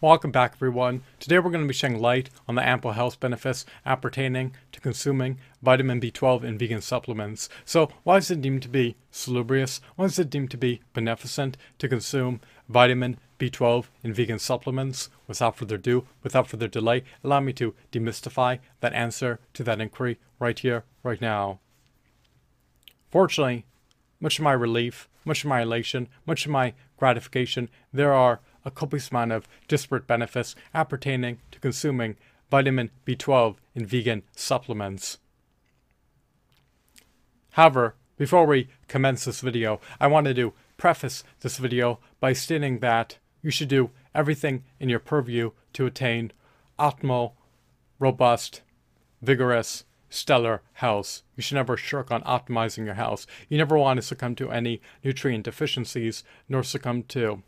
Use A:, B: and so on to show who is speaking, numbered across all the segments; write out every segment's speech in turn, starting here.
A: Welcome back, everyone. Today we're going to be shedding light on the ample health benefits appertaining to consuming vitamin B12 in vegan supplements. So, why is it deemed to be salubrious? Why is it deemed to be beneficent to consume vitamin B12 in vegan supplements? Without further ado, without further delay, allow me to demystify that answer to that inquiry right here, right now. Fortunately, much of my relief, much of my elation, much of my gratification, there are a copious amount of disparate benefits appertaining to consuming vitamin B12 in vegan supplements. However, before we commence this video, I wanted to preface this video by stating that you should do everything in your purview to attain optimal, robust, vigorous, stellar health. You should never shirk on optimizing your health. You never want to succumb to any nutrient deficiencies nor succumb to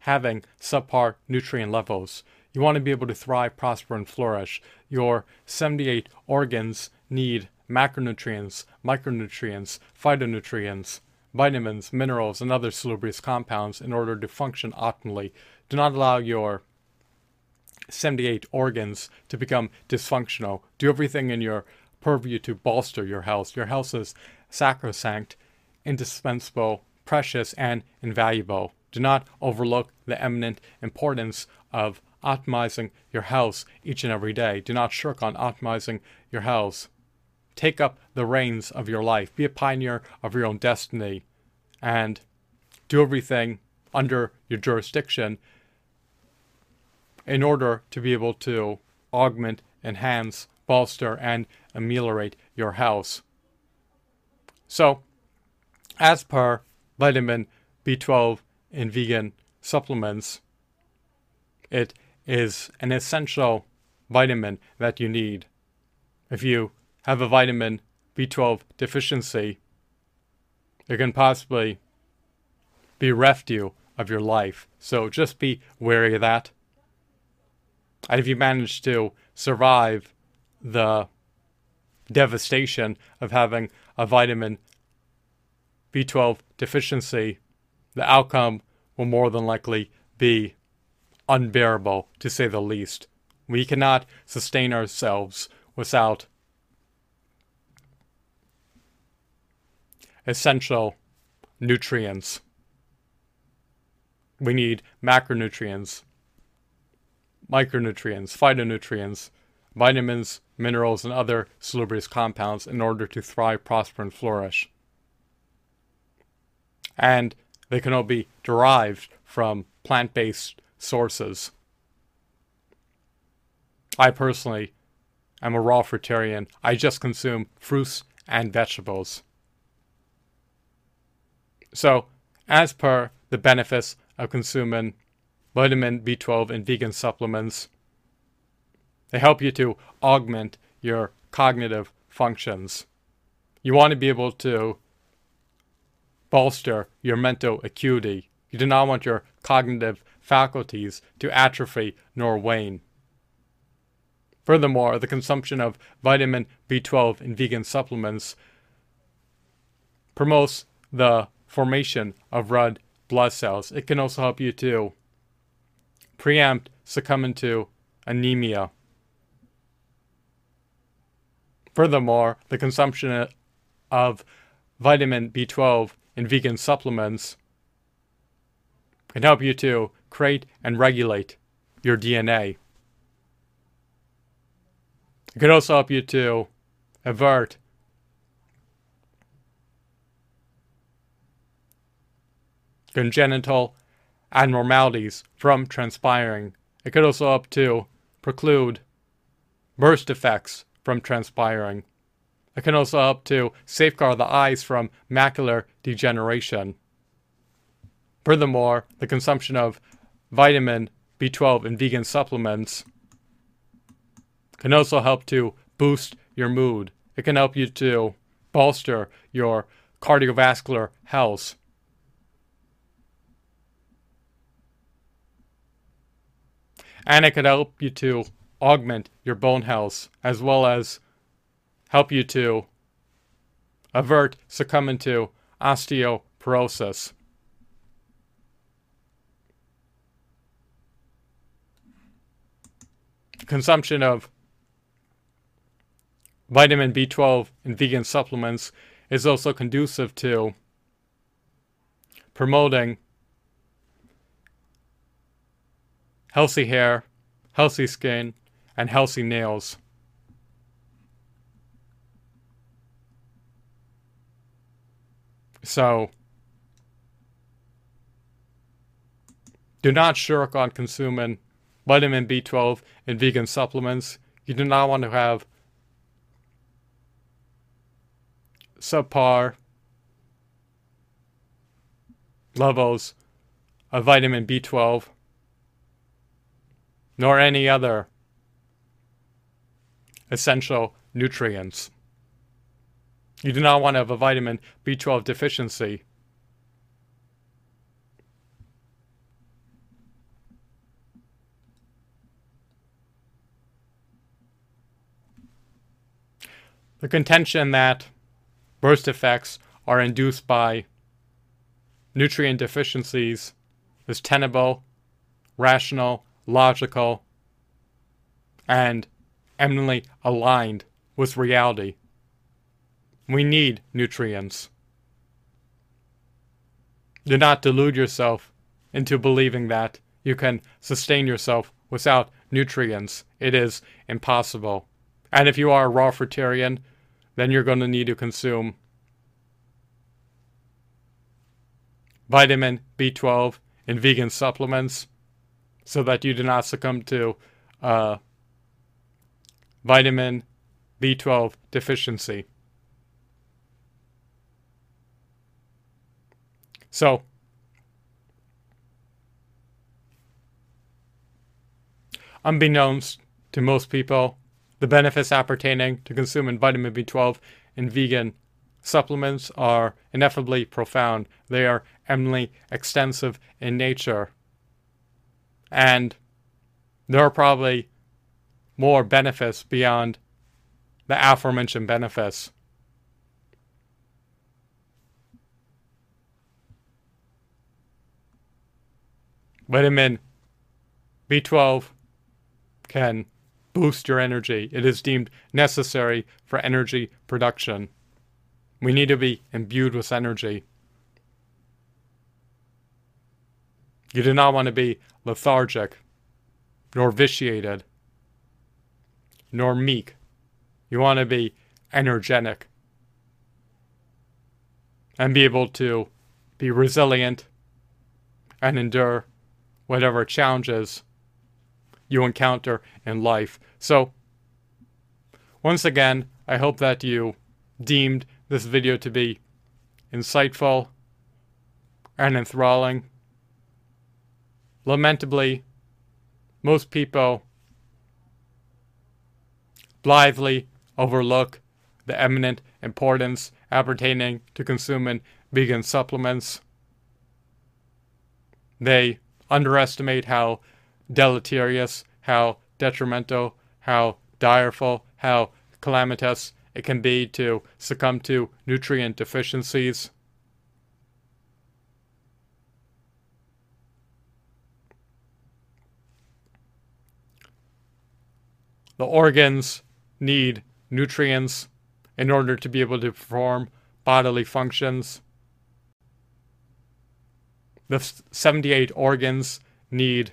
A: having subpar nutrient levels. You want to be able to thrive, prosper, and flourish. Your 78 organs need macronutrients, micronutrients, phytonutrients, vitamins, minerals, and other salubrious compounds in order to function optimally. Do not allow your 78 organs to become dysfunctional. Do everything in your purview to bolster your health. Your health is sacrosanct, indispensable, precious, and invaluable. Do not overlook the eminent importance of optimizing your house each and every day. Do not shirk on optimizing your house. Take up the reins of your life. Be a pioneer of your own destiny. And do everything under your jurisdiction in order to be able to augment, enhance, bolster, and ameliorate your house. So, as per vitamin B12 in vegan supplements, it is an essential vitamin that you need. If you have a vitamin B12 deficiency, it can possibly bereft you of your life. So just be wary of that. And if you manage to survive the devastation of having a vitamin B12 deficiency, the outcome will more than likely be unbearable, to say the least. We cannot sustain ourselves without essential nutrients. We need macronutrients, micronutrients, phytonutrients, vitamins, minerals, and other salubrious compounds in order to thrive, prosper, and flourish and they can all be derived from plant based sources. I personally am a raw fruitarian. I just consume fruits and vegetables. So, as per the benefits of consuming vitamin B12 in vegan supplements, they help you to augment your cognitive functions. You want to be able to bolster your mental acuity. You do not want your cognitive faculties to atrophy nor wane. Furthermore, the consumption of vitamin B12 in vegan supplements promotes the formation of red blood cells. It can also help you to preempt succumbing to anemia. Furthermore, the consumption of vitamin B12 in vegan supplements can help you to create and regulate your DNA. It can also help you to avert congenital abnormalities from transpiring. It could also help to preclude birth defects from transpiring. It can also help to safeguard the eyes from macular degeneration. Furthermore, the consumption of vitamin B12 in vegan supplements can also help to boost your mood. It can help you to bolster your cardiovascular health. And it could help you to augment your bone health as well as help you to avert succumbing to osteoporosis. consumption of vitamin B12 in vegan supplements is also conducive to promoting healthy hair, healthy skin, and healthy nails. So, do not shirk on consuming vitamin B12 in vegan supplements. You do not want to have subpar levels of vitamin B12 nor any other essential nutrients. You do not want to have a vitamin B12 deficiency. The contention that birth effects are induced by nutrient deficiencies is tenable, rational, logical, and eminently aligned with reality. We need nutrients. Do not delude yourself into believing that you can sustain yourself without nutrients. It is impossible. And if you are a raw fruitarian, then you're going to need to consume vitamin B12 in vegan supplements so that you do not succumb to uh, vitamin B12 deficiency. So, unbeknownst to most people, the benefits appertaining to consuming vitamin B12 in vegan supplements are ineffably profound. They are eminently extensive in nature. And there are probably more benefits beyond the aforementioned benefits. Vitamin B12 can boost your energy. It is deemed necessary for energy production. We need to be imbued with energy. You do not want to be lethargic, nor vitiated, nor meek. You want to be energetic and be able to be resilient and endure whatever challenges you encounter in life. So, once again, I hope that you deemed this video to be insightful and enthralling. Lamentably, most people blithely overlook the eminent importance appertaining to consuming vegan supplements. They underestimate how deleterious, how detrimental, how direful, how calamitous it can be to succumb to nutrient deficiencies. The organs need nutrients in order to be able to perform bodily functions. The 78 organs need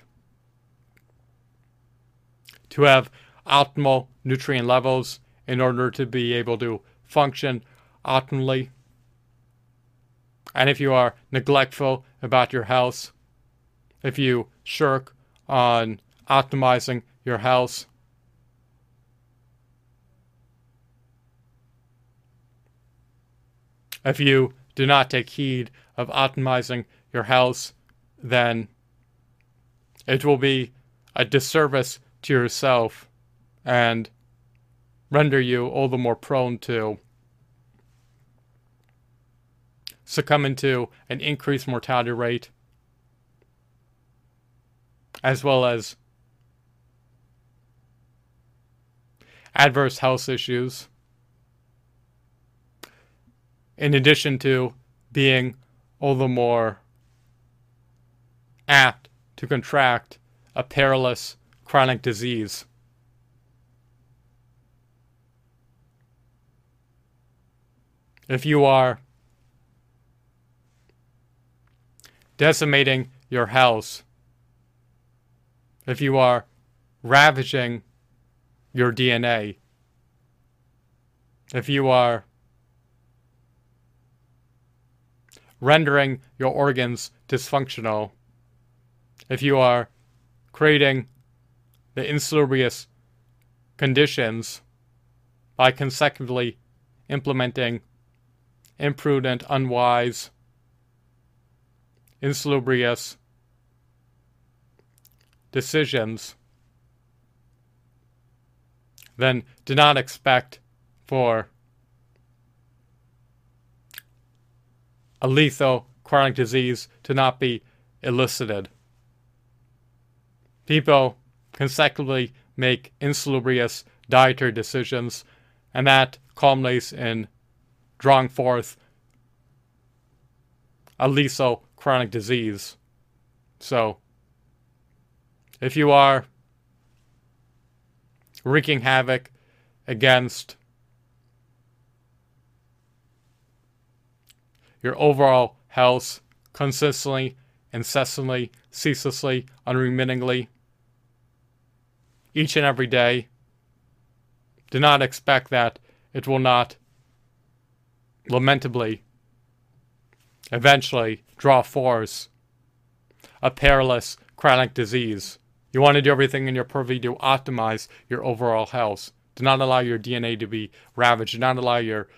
A: to have optimal nutrient levels in order to be able to function optimally. And if you are neglectful about your health, if you shirk on optimizing your health, If you do not take heed of optimizing your health, then it will be a disservice to yourself and render you all the more prone to succumbing to an increased mortality rate as well as adverse health issues in addition to being all the more apt to contract a perilous chronic disease. If you are decimating your house, if you are ravaging your DNA, if you are rendering your organs dysfunctional, if you are creating the insalubrious conditions by consecutively implementing imprudent, unwise, insalubrious decisions, then do not expect for a lethal chronic disease to not be elicited. People consecutively make insalubrious dietary decisions, and that culminates in drawing forth a lethal chronic disease. So, if you are wreaking havoc against your overall health consistently, incessantly, ceaselessly, unremittingly, each and every day, do not expect that it will not lamentably eventually draw force a perilous chronic disease. You want to do everything in your purview to optimize your overall health. Do not allow your DNA to be ravaged. Do not allow your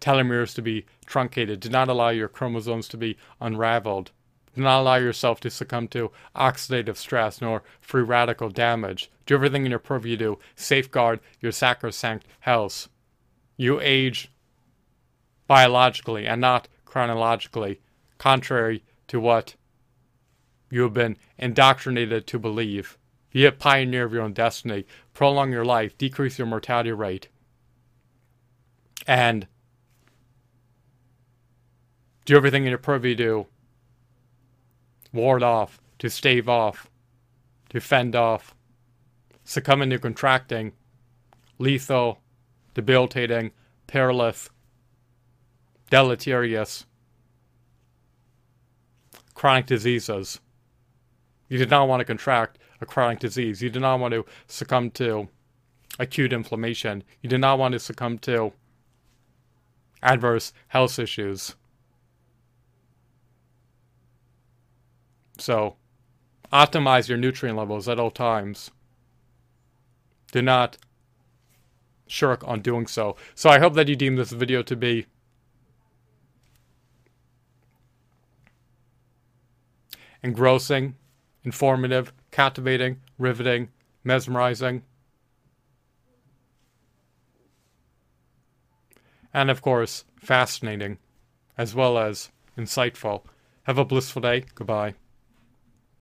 A: telomeres to be truncated. Do not allow your chromosomes to be unraveled. Do not allow yourself to succumb to oxidative stress nor free radical damage. Do everything in your purview to safeguard your sacrosanct health. You age biologically and not chronologically, contrary to what you have been indoctrinated to believe. Be a pioneer of your own destiny. Prolong your life. Decrease your mortality rate. And do everything in your purview to ward off, to stave off, to fend off, succumbing to contracting lethal, debilitating, perilous, deleterious chronic diseases. You do not want to contract a chronic disease. You do not want to succumb to acute inflammation. You do not want to succumb to adverse health issues. So, optimize your nutrient levels at all times. Do not shirk on doing so. So, I hope that you deem this video to be engrossing, informative, captivating, riveting, mesmerizing, and of course, fascinating, as well as insightful. Have a blissful day. Goodbye.